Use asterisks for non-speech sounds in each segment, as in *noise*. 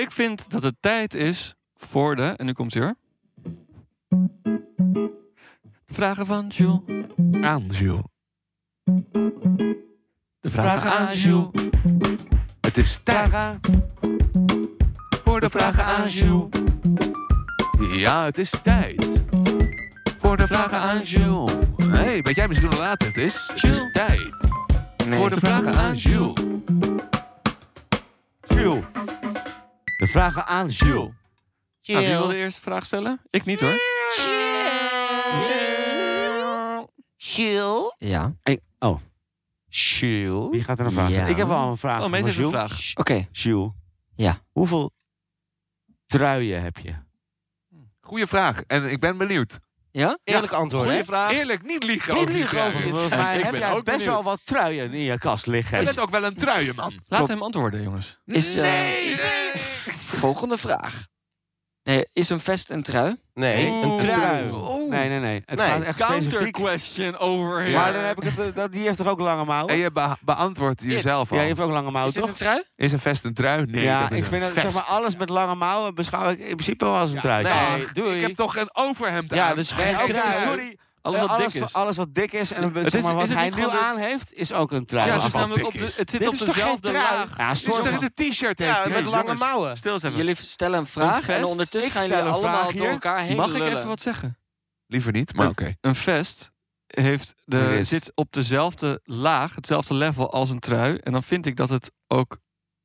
Ik vind dat het tijd is voor de... En nu komt hij hoor. De vragen van Jules. Aan Jules. De vragen aan Jules. Het is tijd voor de vragen aan Jules. Ja, het is tijd voor de vragen aan Jules. Hé, hey, weet jij misschien hoe laat het is? Het is tijd voor de vragen aan Jules. Jules. De vragen aan Jules. Nou, wie wil de eerste vraag stellen? Ik niet hoor. Chill. Ja. Oh, Chill. wie gaat er een vraag Ja. stellen? Ik heb wel een vraag. Oh, voor Mees heeft een Jules. vraag. Oké. Jules. Ja. Hoeveel truien heb je? Goeie vraag en ik ben benieuwd. Ja? Eerlijk antwoord, hè? Goeie vraag. Eerlijk, niet liegen Niet over die liegen over truien. dit. Volgens *laughs* mij Ik heb ben jij ook best benieuwd. wel wat truien in je kast liggen. Je bent ook wel een truienman. Laat hem antwoorden, jongens. Is, eh, Nee! Volgende vraag. Nee, is een vest een trui? Nee, een trui. Oeh. Nee, nee, nee. Het Nee, gaat echt Counter specifiek. question over here. Maar dan heb ik het, eh, dat, die heeft toch ook lange mouwen? En je be- beantwoordt jezelf al. Ja, je heeft ook lange mouwen, Is toch? een trui? Is een vest een trui? Nee, ja, dat is ik een vind dat, vest. zeg maar, alles met lange mouwen beschouw ik in principe wel als een trui. nee. Ach, doei. Ik heb toch een overhemd Ja, aan? dus Nee, geen trui. sorry. Alles Eh, wat alles, dik is. Alles wat dik is en Het zeg is- maar, is wat het hij nu de- aan heeft, is ook een trui. Ja, het, is namelijk op de, is. het zit Dit op is dezelfde laag. Ja, Het is toch een t-shirt heeft Ja, met lange mouwen. Stil eens even. Jullie stellen een vraag en ondertussen Ik gaan jullie allemaal door hier. elkaar heen Mag ik even wat zeggen? Liever niet, maar Een- oké. Een vest heeft de, zit op dezelfde laag, hetzelfde level als een trui. En dan vind ik dat het ook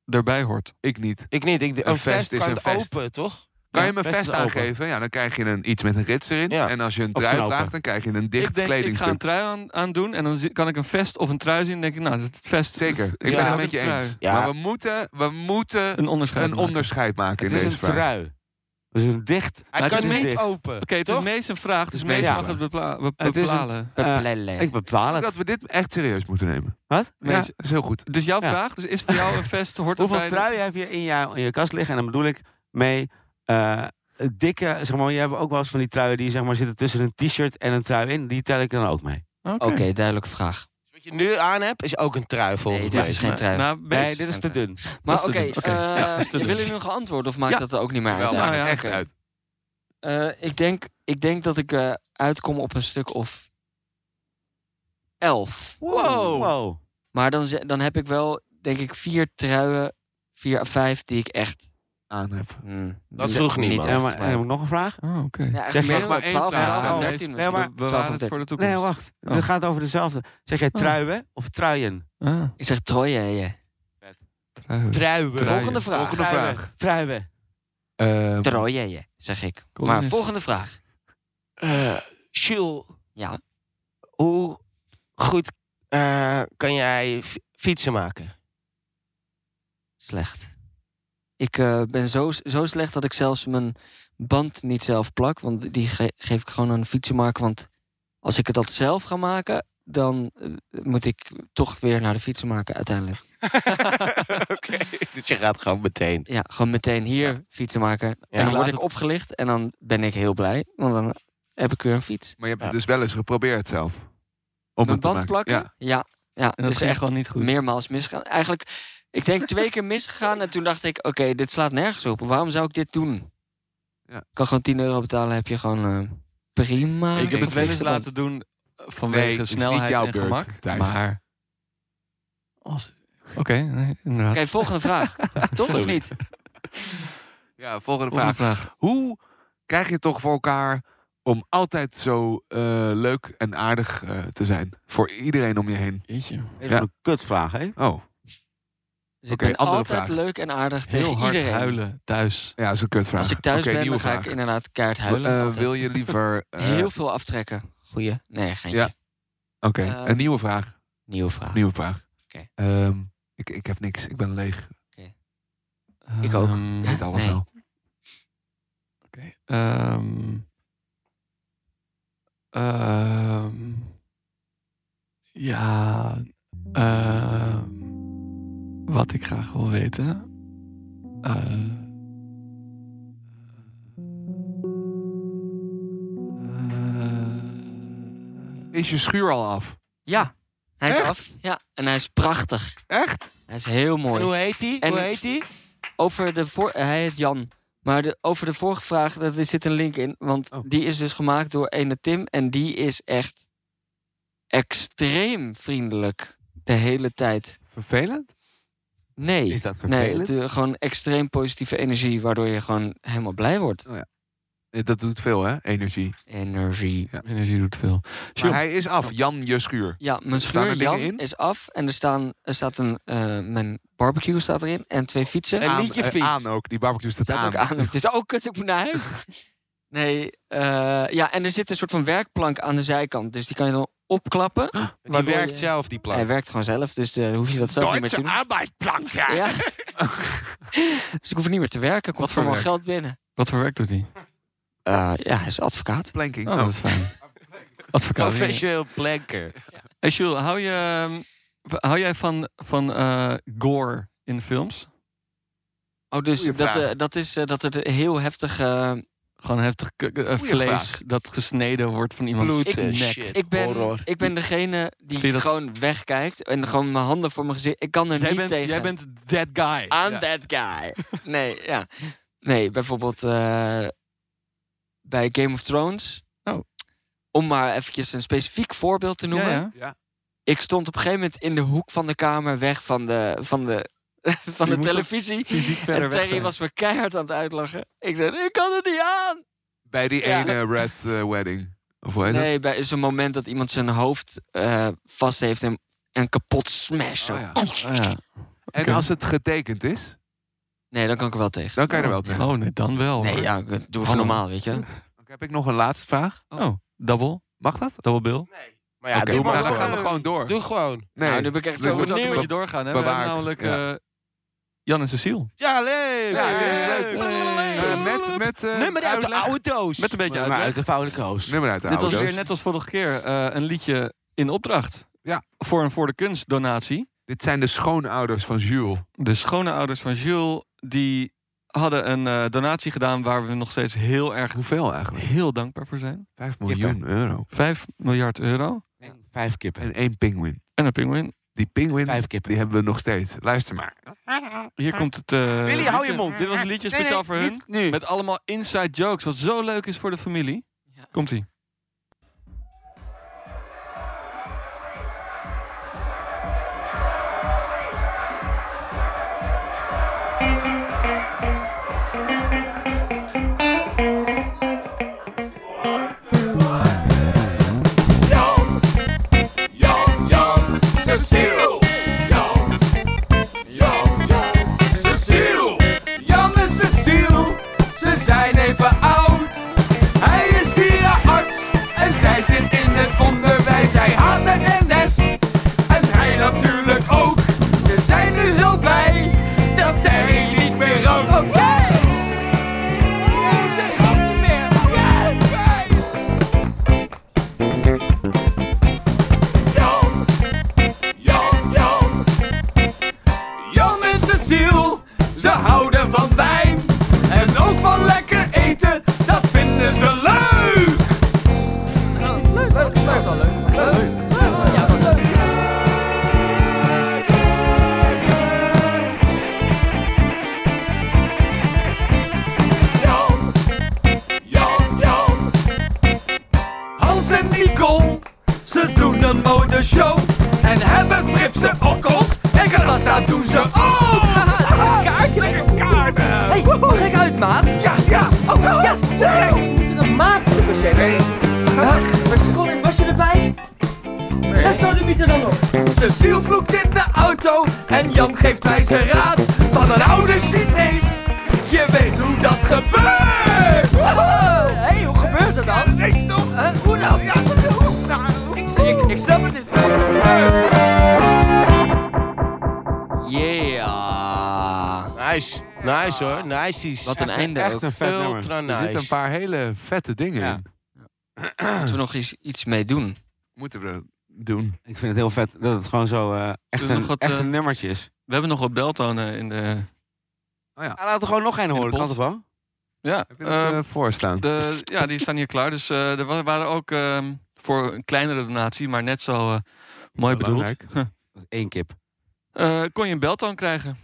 erbij hoort. Ik niet. Ik niet. Ik, een, Een vest vest is een het vest. open, toch? Kan Ja, je me een vest aangeven? Ja, dan krijg je een, iets met een rits erin. Ja. En als je een trui vraagt, dan krijg je een dicht ik denk, ik ga een kledingstuk. trui aan, aandoen en dan kan ik een vest of een trui zien. Dan denk ik, nou, het vest Zeker, ik ben het met je een trui. eens. Ja. Maar we moeten, we moeten Een onderscheid een maken. onderscheid maken in Het is deze een vraag. trui. Het is een dicht... Hij het kan is niet dicht. open. Oké, het is meest een vraag, dus is meest mag het bepla be- Het is een- bepalen. Eh, Plelle. ik bepaal het. dat we dit echt serieus moeten nemen. Wat? Ja, dat is heel goed. Het is jouw Ja. vraag, dus is voor jou een vest, hoort *laughs* Hoeveel truien heb je in, jou, in je kast liggen? En dan bedoel ik mee eh, dikke... Zeg maar, je hebt ook wel eens van die truien die zeg maar, zitten tussen een t-shirt en een trui in. Die tel ik dan ook mee. Oké, duidelijke vraag. Wat je nu aan hebt, is ook een trui volgens Nee, mij. dit is geen trui. Nou, Nee, dit is te dun. Maar oké, doen. Oké. eh, Ja, willen jullie nog antwoorden of maakt Ja. dat er ook niet meer uit? Wel, nou maakt ja, echt uit. Eh, ik, denk, ik denk dat ik eh, uitkom op een stuk of elf. Wow. Wow. Maar dan, dan heb ik wel, denk ik, vier truien, vier à vijf die ik echt... Aan heb. hmm, Dat vroeg En, maar, en heb ik nog een vraag? Oh, oké. Ja, Zeg maar- één 12, vraag. 12 en Oh, 13 nee, maar- We 12 bewaren en het 13. voor de toekomst. Nee, wacht. Oh. Het gaat over dezelfde. Zeg jij Oh. truien of truien? Ah, Ik zeg trooien. ja. trui. Truien. Truien. Volgende vraag. Volgende vraag. Truien. Trooien, zeg ik. Colin Maar is- volgende vraag. Eh, Jules, Ja, hoe goed eh, kan jij fietsen maken? slecht. Ik eh, ben zo, zo slecht dat ik zelfs mijn band niet zelf plak. Want die ge- geef ik gewoon aan een fietsenmaker. Want als ik het dat zelf ga maken, dan eh, moet ik toch weer naar de fietsenmaker uiteindelijk. *laughs* *laughs* Oké, dus je gaat gewoon meteen. Ja, gewoon meteen hier fietsen maken. en dan word ik het- opgelicht en dan ben ik heel blij. Want dan heb ik weer een fiets. maar je hebt het Ja. dus wel eens geprobeerd zelf. Om Mijn het te band maken. plakken? Ja. Ja. ja, En dat dus ging echt gewoon niet goed. meermaals misgegaan. Eigenlijk, ik denk twee keer misgegaan. En toen dacht ik, oké, dit slaat nergens op. Waarom zou ik dit doen? Ja. Ik kan gewoon 10 euro betalen, heb je gewoon eh, prima. Ik heb het wel eens laten doen vanwege Nee, snelheid jouw en beurt, gemak. Thijs. Maar... Als... Oké, nee, inderdaad. Oké, volgende vraag. *laughs* Toch of niet? Ja, volgende Volgende vraag. vraag. Hoe krijg je het toch voor elkaar om altijd zo eh, leuk en aardig eh, te zijn? Voor iedereen om je heen. Jeetje. Dit is Ja. een kutvraag, hè? Oh, Dus Oké, ik ben andere altijd vraag. leuk en aardig Heel tegen hard iedereen. huilen thuis. ja, dat is een kutvraag. Als ik thuis Oké, ben, dan ga vraag. ik inderdaad keihard huilen. Eh, wil je liever... *laughs* eh, Heel veel aftrekken. Goeie. Nee, geen Ja. Oké, Eh, een nieuwe vraag. Nieuwe vraag. Nieuwe vraag. Oké. Ehm, ik, ik heb niks. Ik ben leeg. Ik ook. Ehm, Ik weet alles nee. wel. Oké. ehm, ehm, ja. ehm, wat ik graag wil weten. eh, Is je schuur al af? Ja, hij is Echt? af. Ja, en hij is prachtig. Echt? Hij is heel En mooi. hoe heet? En- Hoe heet die? over de voor, hij heet Jan. Maar de, over de vorige vraag, er zit een link in. Want Oh. die is dus gemaakt door ene Tim. En die is echt extreem vriendelijk. De hele tijd. Vervelend? Nee. Is dat Nee, het, eh, gewoon extreem positieve energie. Waardoor je gewoon helemaal blij wordt. Eh, Dat doet veel, hè? Energie. Energie. Energie doet veel. Maar hij is af. Jan je schuur. Ja, mijn schuur Jan in? is af. En er, staan, er staat een... eh, mijn barbecue staat erin. En twee fietsen. En Aan, niet je eh, fiets. aan ook. Die barbecue staat staat aan. ook aan. Het is ook kut, ik moet naar huis. *laughs* Nee, eh, ja, en er zit een soort van werkplank aan de zijkant. Dus die kan je dan opklappen. Die werkt je- zelf, die plan. Hij werkt gewoon zelf, dus eh, hoef je dat zelf niet meer te doen. arbeidsplank, ja. Ja. *laughs* dus ik hoef niet meer te werken. Komt Wat voor mijn geld binnen. wat voor werk doet hij? Eh, ja, hij is advocaat. Planking. Oh, dat is fijn. *laughs* Advocaat. Professioneel planker. Hey Jules, hou, je, ehm, hou jij van, van eh, gore in films? Oh, dus dat, dat is dat het heel heftig... Gewoon heftig eh, vlees vraag. dat gesneden wordt van iemands Bloed en nek. shit. ik, ben, horror. ik ben degene die dat- gewoon wegkijkt. En gewoon mijn handen voor mijn gezicht... Ik kan er Jij niet bent, tegen. jij bent that guy. I'm Ja. that guy. *laughs* Nee, ja. Nee, bijvoorbeeld eh, bij Game of Thrones. Oh. Om maar eventjes een specifiek voorbeeld te noemen. Ja, ja. Ja. Ik stond op een gegeven moment in de hoek van de kamer weg van de, van de, *laughs* van Je de televisie. En Terry was me keihard aan het uitlachen. Ik zei, ik kan het niet aan. Bij die Ja. ene Red eh, Wedding. Of hoe heet dat? Nee, bij zo'n moment dat iemand zijn hoofd eh, vast heeft en, en kapot smash. Oh, ja. Oh, ja. *laughs* En als het getekend is, Nee, dan kan ik er wel tegen. dan kan je er wel tegen. Oh nee, dan wel. Nee, hoor. ja, doe even Hallo. normaal, weet je. Dan heb ik nog een laatste vraag. Oh, double? Mag dat? Double bill? Maar ja, doe maar dan gaan we gewoon. gewoon door. Doe gewoon. Nee, Nou, nu ben ik echt we zo moeten Een benieuwd. beetje doorgaan. Hè? We hebben namelijk Ja. eh, Jan en Cecile. Ja, leuk. Ja. Eh, met met eh, Nummer uit de uitleg. oude doos. Met een beetje Maar uitleg. uit de vouwelijke hoos. Nummer uit de Dit was oude weer doos. net als vorige keer eh, een liedje in opdracht. Ja. Voor een voor de kunst donatie. Dit zijn de schoonouders van Jules. De schone ouders van Jules die hadden een eh, donatie gedaan waar we nog steeds heel erg Hoeveel eigenlijk? heel dankbaar voor zijn. 5 miljoen euro. 5 miljard euro En Vijf kippen. En één pinguïn. en een pinguïn. Die pinguïn, die hebben we nog steeds. Luister maar. Hier komt het. eh, Willy, hou je liedje. mond. Dit was een liedje Nee, speciaal nee, voor hun. niet nu. Met allemaal inside jokes, wat zo leuk is voor de familie. Ja. Nice. Nice hoor. Nice. Wat een einde Echt ook. een vet nummer. Er zitten een paar hele vette dingen Ja. in. Moeten we nog iets, iets mee doen? Moeten we doen. Ik vind het heel vet dat het gewoon zo eh, echt, nog een, wat, echt eh, een nummertje is. We hebben nog wat beltonen in de. Ah, laten we gewoon nog een horen, pot. kan toch wel? Ja, Heb je dat eh, eh, voorstaan? de, ja, die staan hier klaar. Dus eh, er wa- waren ook ehm, voor een kleinere donatie, maar net zo eh, mooi bedoeld. Belangrijk. *laughs* Dat is één kip. Eh, kon je een beltoon krijgen.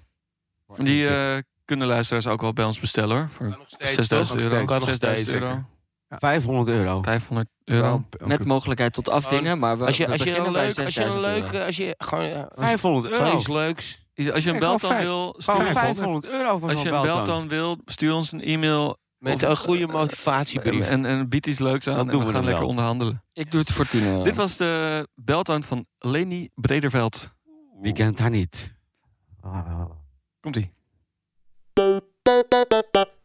Die eh, kunnen luisteraars ook wel bij ons bestellen hoor. Voor Kan nog steeds, 6000 toch? euro. Kan nog 6000 steeds. euro. 500 euro. 500 euro. Met mogelijkheid tot afdingen, maar we, Als je, we als je beginnen een bij leuk, als je een 6000 leuk, euro. als je gewoon, ja, als- 500 gewoon euro. iets leuks. Als je een beltoon wil, stuur, 500 euro voor als je een beltoon. wil, stuur ons een e-mail Met een goede motivatiebrief. en, en bied iets leuks aan Dat en doen we we gaan lekker wel. onderhandelen. Ik doe het voor 10 euro. Dit was de beltoon van Leni Brederveld. Wie kent haar niet? Komt-ie.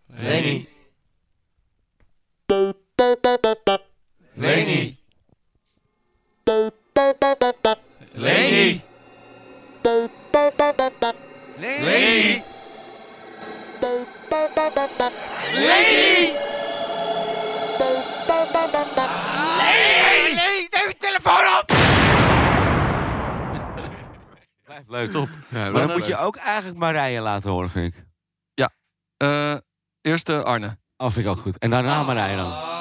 Leni. Leni. Leni. Leni. Leni. Leni, neem je telefoon op! Blijft leuk. Top. Ja, Maar dan moet je ook eigenlijk Marije laten horen, vind ik. Eh, eerst eh, Arne. Oh, vind ik ook goed. En daarna Marije dan.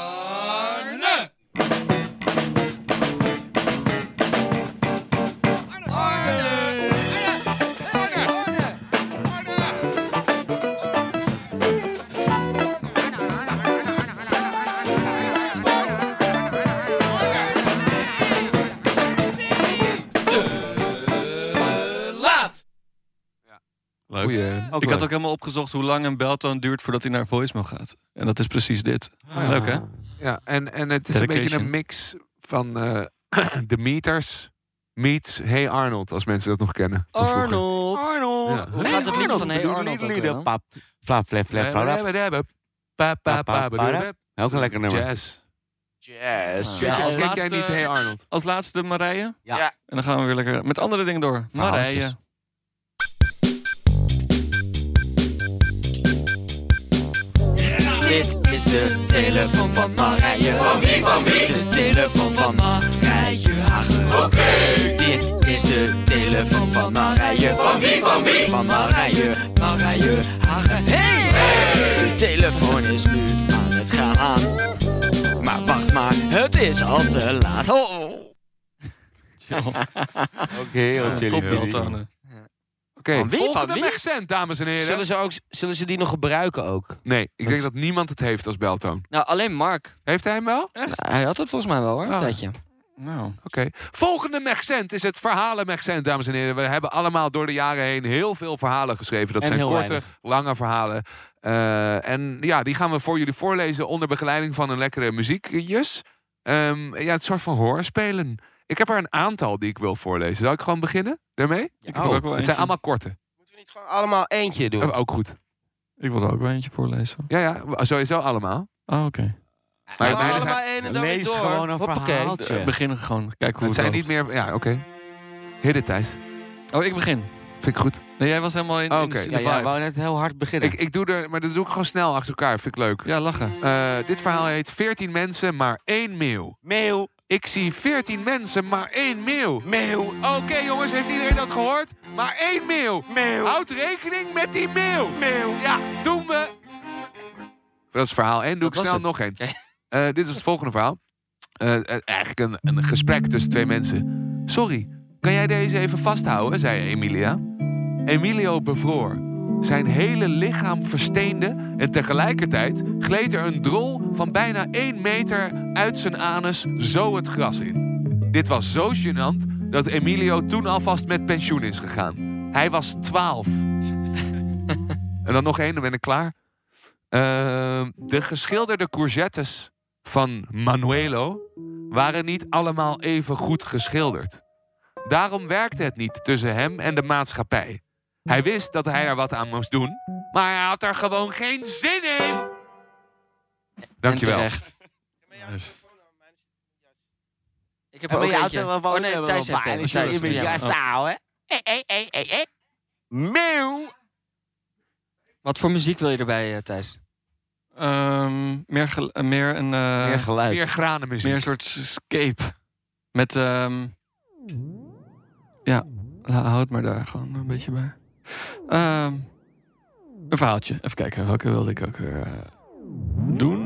Ook Ik had ook helemaal opgezocht hoe lang een beltoon duurt voordat hij naar voicemail gaat. En dat is precies dit. Leuk hè? Ja, en, en het is een beetje een mix van eh *clears throat* de meters meets Hey Arnold, als mensen dat nog kennen. van vroeger. Arnold! Arnold! Ja. Hoe gaat het liedje van Hey Arnold ook weer dan? Pap, flap, flap, flap, flap. Pa, pa, pa, pa, Ook een lekker nummer. Jazz. Jazz. Ja, als Kijk jij laatste- niet Hey Arnold? Als laatste Marije. Ja. Ja. En dan gaan we weer lekker met andere dingen door. Verhaaltjes. Marije. Dit is de telefoon van Marije. Van wie, van wie? De telefoon van Marije Hagen. Oké. Dit is de telefoon van Marije. Van wie, van wie? Van Marije, Marije Hagen. Hey! De telefoon is nu aan het gaan. Maar wacht maar, het is al te laat. Oh. *laughs* Oké, heel Ja, chilly. top chilly. beltonen. Oké, Van wie, van volgende wie? accent, dames en heren. Zullen ze, ook, zullen ze die nog gebruiken ook? Nee, ik denk dat niemand het heeft als beltoon. Nou, alleen Mark. Heeft hij hem wel? Oké. Nou, hij had het volgens mij wel hoor, een Oh. tijdje. Nou, Volgende Megcent is het verhalen Megcent, dames en heren. We hebben allemaal door de jaren heen heel veel verhalen geschreven. Dat En zijn heel korte, weinig. lange verhalen. Eh, en ja, die gaan we voor jullie voorlezen onder begeleiding van een lekkere muziekjes. Ehm, ja, het soort van hoorspelen. Ik heb er een aantal die ik wil voorlezen. Zal ik gewoon beginnen daarmee? ik heb Oh, er ook wel Het zijn allemaal korte. Moeten we niet gewoon allemaal eentje doen? Oh, ook goed. Ik wilde ook wel eentje voorlezen. Ja, ja, sowieso allemaal. Oh, oké. Maar Allemaal zijn- één en dan Lees door. gewoon een Hoppakee. verhaaltje. Begin gewoon. Kijk hoe Het het, zijn niet meer... Ja, oké. Hit it, Thijs. Oh, ik begin. Vind ik goed. Nee, jij was helemaal in, Oké. de, in de Ja, Ja, wou net heel hard beginnen. Ik, ik doe er... Maar dat doe ik gewoon snel achter elkaar. Vind ik leuk. lachen. Eh, dit verhaal heet 14 mensen, maar één meeuw. Meeuw, Ik zie 14 mensen, maar één meeuw. meeuw, Oké jongens, heeft iedereen dat gehoord? Maar één meeuw. meeuw, Houd rekening met die meeuw. meeuw. Ja, doen we. Dat is verhaal 1. Doe ik snel het. nog één. Eh, dit is het volgende verhaal. Eh, eh, eigenlijk een, een gesprek tussen twee mensen. Sorry, kan jij deze even vasthouden? zei Emilia. Emilio bevroor. Zijn hele lichaam versteende en tegelijkertijd gleed er een drol van bijna 1 meter uit zijn anus zo het gras in. Dit was zo gênant dat Emilio toen alvast met pensioen is gegaan. Hij was 12. en dan nog één, dan ben ik klaar. Ehm, de geschilderde courgettes van Manuelo waren niet allemaal even goed geschilderd. Daarom werkte het niet tussen hem en de maatschappij. Hij wist dat hij er wat aan moest doen, maar hij had er gewoon geen zin in. Dankjewel. Ik heb er ook je eentje. Oh van, nee, hè, Thijs heeft een. Thijs, je bent ja. juist Oh. taal, hè? Meeuw. Wat voor muziek wil je erbij, eh, Thijs? Ehm, meer, gel- eh, meer een... eh, Meer geluid. Meer granenmuziek. meer een soort scape. Met... ehm ja, houd maar daar gewoon een beetje bij. Ehm, een verhaaltje. Even kijken, welke wilde ik ook weer eh, doen?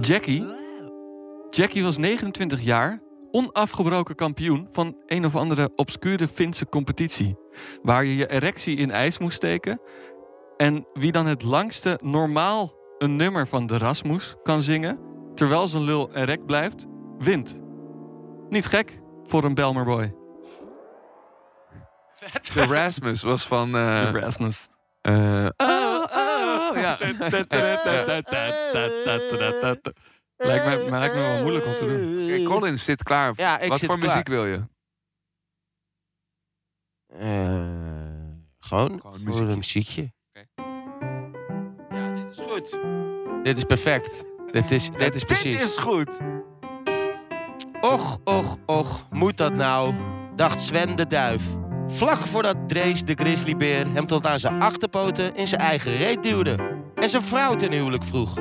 Jackie. Jackie was 29 jaar onafgebroken kampioen van een of andere obscure Finse competitie. Waar je je erectie in ijs moest steken. En wie dan het langste normaal een nummer van de Rasmus kan zingen, terwijl zijn lul erect blijft, wint. Niet gek voor een Belmerboy. De Rasmus was van... eh Rasmus. eh, oh, oh, ja. *laughs* Lijkt me, lijkt me wel moeilijk om te doen. Oké, Colin zit klaar. Ja, ik Wat zit voor klaar. muziek wil je? Eh, gewoon, Gewoon voor muziekje. een muziekje. Oké. Ja, dit is goed. Dit is perfect. Dit is, dit is precies. Dit is goed. Och, och, och, moet dat nou? Dacht Sven de Duif. Vlak voordat Drees de grizzlybeer hem tot aan zijn achterpoten in zijn eigen reet duwde. En zijn vrouw ten huwelijk vroeg.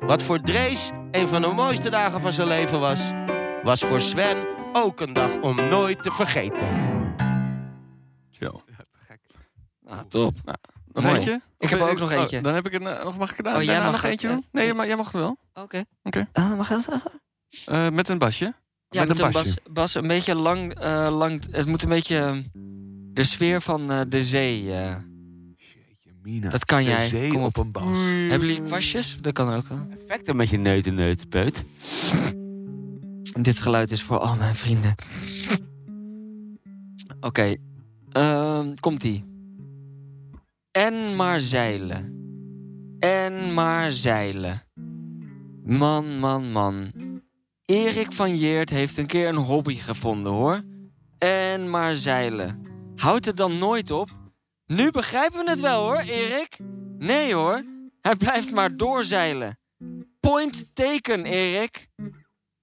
Wat voor Drees een van de mooiste dagen van zijn leven was, was voor Sven ook een dag om nooit te vergeten. Chill. Nou, top. Nog Mooi. eentje? Ik heb er ook nog oh, eentje. dan heb ik het eh, nog. Mag ik het Oh, oh, jij mag nog eentje ja. doen? Nee, maar jij mag het wel. Oké. Oké. Ah, mag dat? Eh, met een basje. Ja, Met met, een een basje. bas, bas een beetje lang, eh, lang. Het moet een beetje eh, de sfeer van eh, de zee. eh. Jeetje, Mina. Dat kan De jij. zee Kom op op. een bas. Hebben jullie kwastjes? Dat kan ook wel. Effecten met je neuten neut, peut. En *laughs* dit geluid is voor al mijn vrienden. Oké, ehm, komt-ie. En maar zeilen. En maar zeilen. Man, man, man. Erik van Jeert heeft een keer een hobby gevonden, hoor. En maar zeilen. Houdt het dan nooit op? Nu begrijpen we het wel, hoor, Erik. Nee, hoor. Hij blijft maar doorzeilen. Point taken, Erik.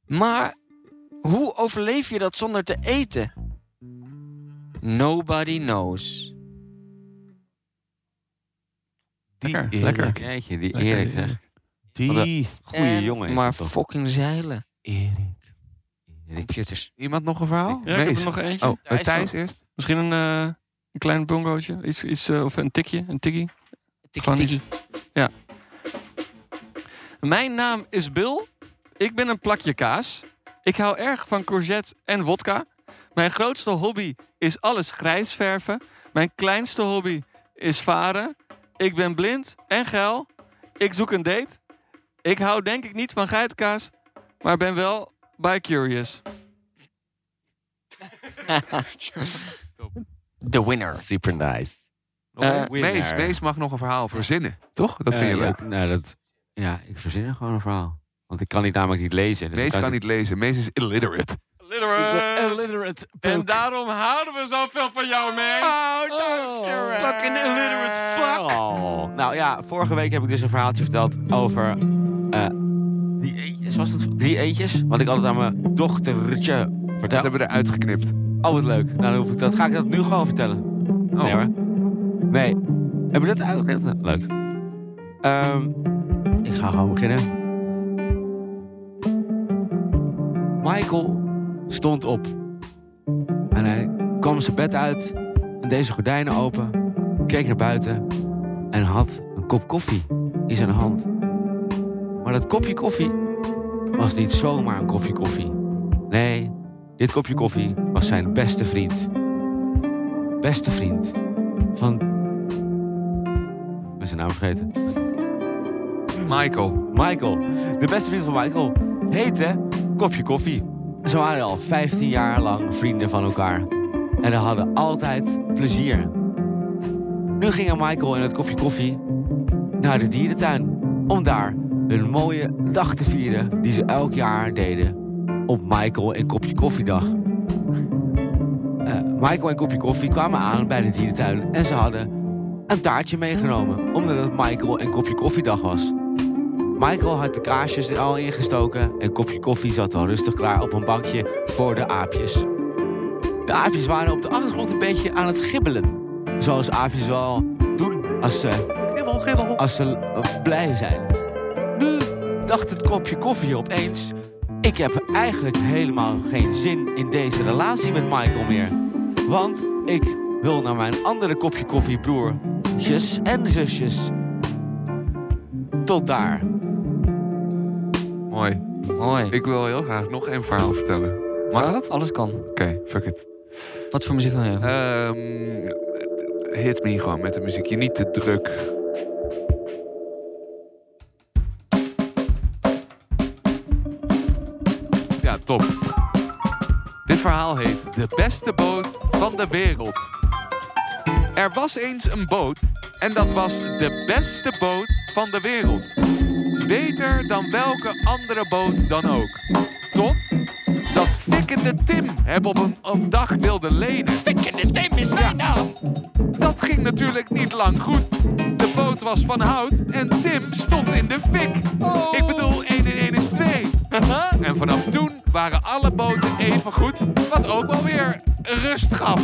Maar hoe overleef je dat zonder te eten? Nobody knows. Die Lekker, Erik. lekker. Jeetje, die Lekker, Erik. Die Goeie En jongen is Maar fucking zeilen. Erik. Computers. Iemand nog een verhaal? Ja, ik heb er nog eentje. Oh, Thijs eerst. Misschien een, eh, een klein bongootje. Iets, iets, eh, of een tikje, een tikkie. Tikkie tikkie. Ja. Mijn naam is Bill. Ik ben een plakje kaas. Ik hou erg van courgette en wodka. Mijn grootste hobby is alles grijs verven. Mijn kleinste hobby is varen. Ik ben blind en geil. Ik zoek een date. Ik hou denk ik niet van geitenkaas, maar ben wel bi-curious. *laughs* The winner. Super nice. Eh, Mees, Mees mag nog een verhaal verzinnen, toch? Dat vind je Eh, leuk. Ja, nou, dat, ja, ik verzin er gewoon een verhaal. Want ik kan niet namelijk niet lezen. Dus Mees kan niet lezen. Mees is illiterate. Illiterate. En daarom houden we zoveel van jou, man. Oh, Fucking illiterate fuck. Oh. Nou ja, vorige week heb ik dus een verhaaltje verteld over eh, drie eetjes. Was het drie eetjes? Wat ik altijd aan mijn dochtertje Dat vertel. hebben we eruit geknipt. Oh, wat leuk. Nou, dan hoef ik dat. Ga ik dat nu gewoon vertellen? Oh. Nee hoor. Nee. Hebben we dat uitgeknipt? Leuk. Ehm, ik ga gewoon beginnen. Michael stond op. En hij kwam zijn bed uit. En deze gordijnen open. Keek naar buiten. En had een kop koffie in zijn hand. Maar dat kopje koffie was niet zomaar een kopje koffie. Nee, dit kopje koffie was zijn beste vriend. Beste vriend van. Ik ben zijn naam vergeten. Michael. Michael. De beste vriend van Michael heette Kopje Koffie. Ze waren al 15 jaar lang vrienden van elkaar. En ze hadden altijd plezier. Nu gingen Michael en het Kopje Koffie naar de dierentuin. Om daar een mooie dag te vieren die ze elk jaar deden. Op Michael en Kopje Koffiedag. Eh, Michael en Kopje Koffie kwamen aan bij de dierentuin. En ze hadden een taartje meegenomen. Omdat het Michael en Kopje Koffiedag was. Michael had de kaarsjes er al ingestoken en kopje koffie zat al rustig klaar op een bankje voor de aapjes. De aapjes waren op de achtergrond een beetje aan het gibbelen. Zoals aapjes wel doen als ze. Als ze eh, blij zijn. Dacht het kopje koffie opeens... Ik heb eigenlijk helemaal geen zin in deze relatie met Michael meer. Want ik wil naar mijn andere kopje koffie broertjes en zusjes. Tot daar. Mooi. Mooi. Ik wil heel graag nog een verhaal vertellen. Mag Ja, dat? Alles kan. Oké, fuck it. Wat voor muziek wil je? Ehm, hit me gewoon met de muziek. Je niet te druk. Dit verhaal heet De beste boot van de wereld. Er was eens een boot en dat was de beste boot van de wereld. Beter dan welke andere boot dan ook. Tot dat fikkende Tim hem op een op dag wilde lenen. Fikkende Tim is mijn naam. Dat ging natuurlijk niet lang goed. De boot was van hout en Tim stond in de fik. Ik waren alle boten even goed, wat ook wel weer rust gaf.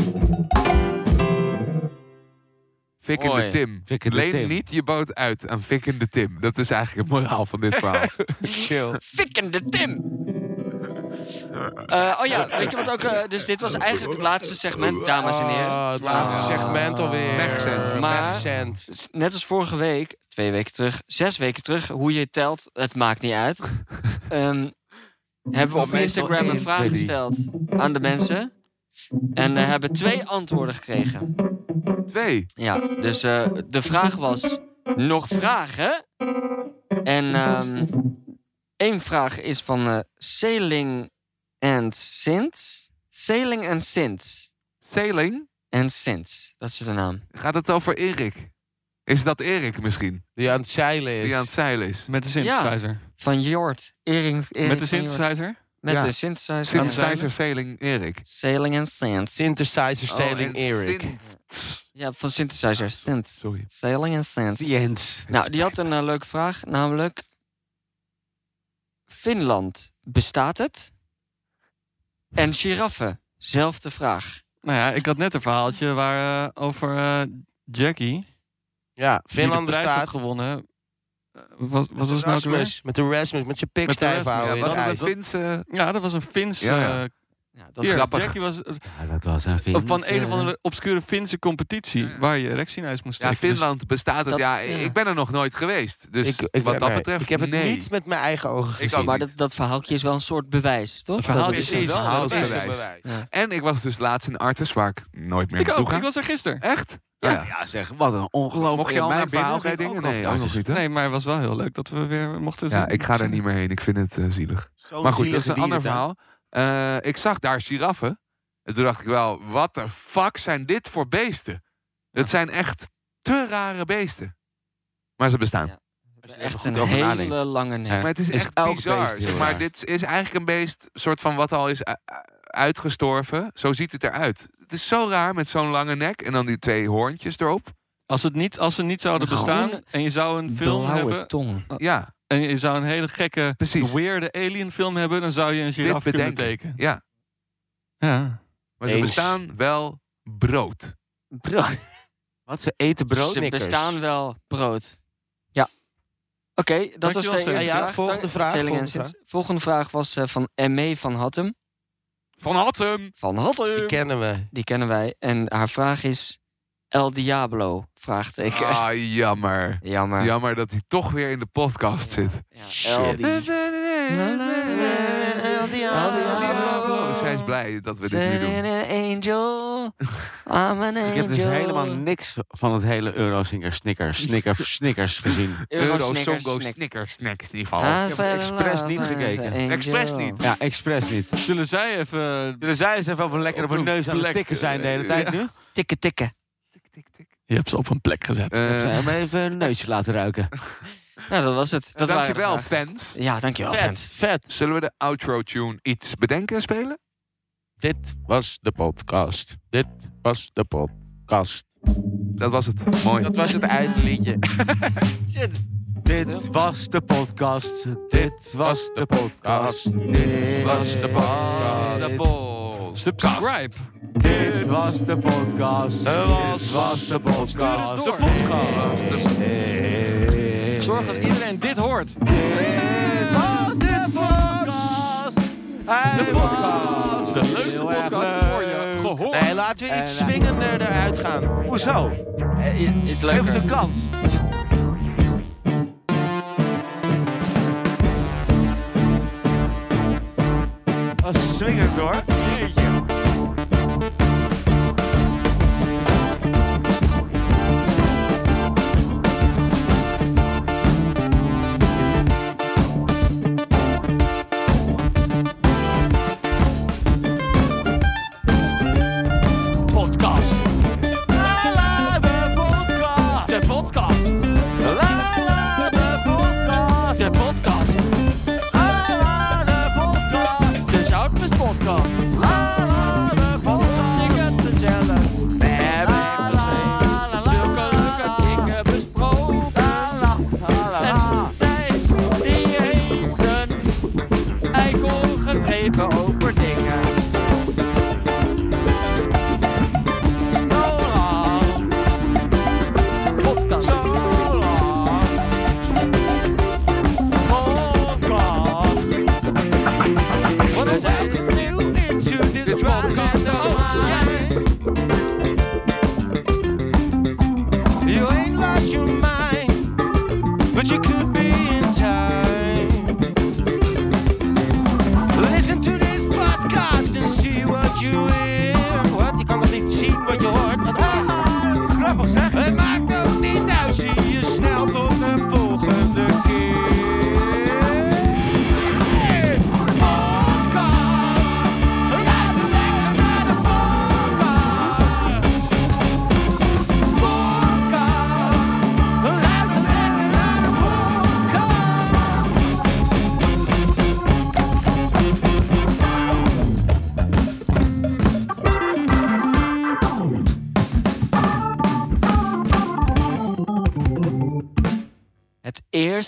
Fikkende. Tim. Fikkende Leen Tim. niet je boot uit aan Fikkende Tim. Dat is eigenlijk het moraal van dit verhaal. *laughs* Chill. Fikkende Tim! Eh, oh ja, weet je wat ook... eh, dus dit was eigenlijk het laatste segment, dames en heren. Oh, het laatste segment alweer. Maar-. Net als vorige week, twee weken terug, zes weken terug, hoe je het telt, het maakt niet uit. *laughs* Ehm, hebben we op Instagram een vraag gesteld aan de mensen. En eh, hebben twee antwoorden gekregen. Twee. Ja, dus eh, de vraag was: nog vragen? En ehm één vraag is van eh Sailing and Sint. Sailing and Sint. Sailing. En Sint, dat is de naam. Gaat het over Erik? Is dat Erik misschien? Die aan het zeilen is. Die aan het zeilen is? Met de synthesizer. Van Jort. Erik, Erik Met de synthesizer? Met Ja. de synthesizer. Synthesizer Sailing Erik. Sailing and Sint. Synthesizer Sailing Oh, en Eric. Sint- Ja, van synthesizer. Sint. Sorry. Sailing and Sint. Jens. Nou, die had een eh, leuke vraag, namelijk... Finland, bestaat het? En giraffen, zelfde vraag. Nou ja, ik had net een verhaaltje waar, eh, over eh, Jackie. Ja, Finland die de prijs had bestaat. gewonnen. Eh, Wat, wat was het nou? Rasmus, met de Rasmus, met zijn pik stijf Rasmus, houden. Ja, het een. Finse... Ja, dat was een Fins... Ja, eh, dat hier, is grappig. Jackie was eh, Ja, dat was een Fins. van een of eh, andere obscure Finse competitie... waar je erectie in huis moest Ja, steken. Dus- Finland bestaat het. dat- ja, ja. ik ben er nog nooit geweest. Dus Ik, ik, wat dat nee, betreft, ik heb het nee. niet met mijn eigen ogen gezien. Maar dat, dat verhaaltje is wel een soort bewijs, toch? Het is is wel- verhaal dat is is bewijs. En ik was dus laatst in Artes, waar ik nooit meer Ik naartoe ook, ga. ik was er gisteren. Echt? Ja, Ja. zeg, wat een ongelooflijk. Mocht je al Mijn naar binnen verhaal bij ging dingen? ook Nee, nog ook thuis. nog niet. hè? Nee, maar het was wel heel leuk dat we weer mochten Ja, ik ga er niet meer heen. Ik vind het eh, zielig. Maar goed, dat is een ander verhaal. Eh, ik zag daar giraffen. En toen dacht ik wel, wat de fuck zijn dit voor beesten? Het zijn echt te rare beesten. Maar ze bestaan. Ja. Als je er Echt een hele nadenkt. lange nek. Maar het is, Is echt bizar. beest Zeg maar, dit is eigenlijk een beest, soort van wat al is uitgestorven. Zo ziet het eruit. Het is zo raar met zo'n lange nek en dan die twee hoorntjes erop. Als, het niet, als ze niet zouden Een bestaan groene, en je zou een film hebben... tong. Ja, en je zou een hele gekke, Precies. weirde alien film hebben... dan zou je een dit giraf kunnen bedenken. tekenen. Ja, Ja. maar ze Eens. bestaan wel brood. Brood. Wat, ze eten brood? Ze Snickers. bestaan wel brood. Ja. Oké, dat was de Dankjewel, eerste Sven. Ja, vraag. volgende Dank- vraag, volgende Sins. Volgende vraag was eh, van M.E. van Hattem. Van Hattem! Van Hattem! Die kennen we. Die kennen wij. En haar vraag is... El Diablo? Vraagteken. Ah, jammer. Jammer. Jammer dat hij toch weer in de podcast zit. Ja, El Di- El Diablo. Zij is blij dat we dit nu doen. Angel. I'm an angel. Ik heb dus helemaal niks van het hele Eurosinger Snickers, Snickers, Snickers gezien. Euro Songo Snick. Snickers Snacks in ieder geval. I heb expres niet gekeken. an angel. Expres niet. Ja, expres niet. Zullen zij even... Zullen zij eens even lekker op een neus aan het tikken zijn de hele eh, tijd ja. nu? Tikken, tikken. Tik, tik. Je hebt ze op een plek gezet. Eh, *laughs* Hem even een neusje laten ruiken. *laughs* Nou, dat was het. Dat dankjewel, fans. Ja, dankjewel, Vet, fans. vet. Zullen we de outro tune iets bedenken en spelen? Dit was de podcast. Dit was de podcast. Dat was het. Mooi. Dat was het *laughs* eindliedje. Shit. Dit was de podcast. Dit was de podcast. Dit was de podcast. Subscribe. Dit was de podcast. Dit was de podcast. Stuur het De podcast. Dit Zorg dat iedereen dit hoort. was de podcast. De podcast. De leukste podcast voor je gehoord. Nee, laten we iets En, swingender eruit gaan. Hoezo? Eh, Iets Geef het leuker. een kans. swingend hoor.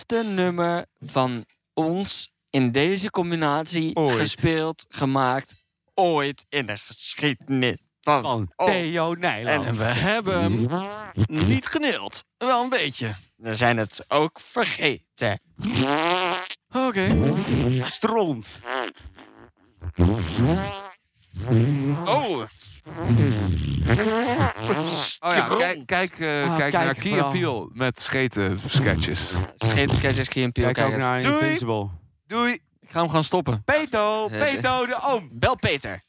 Eerste nummer van ons in deze combinatie Ooit. gespeeld, gemaakt, ooit in de geschiedenis van, Van. Theo Nijland. En we hebben hem niet geneeld. Wel een beetje. We zijn het ook vergeten. Oké. Stront. Oh, Oh ja, kijk, kijk, eh, Ah, kijk kijk naar Key vooral. Peel met scheten sketches. geen sketches, geen peel Kijk ook naar Doei. Invincible. Doei! Ik ga hem gaan stoppen. Peto, Eh, Peto de oom. Bel Peter.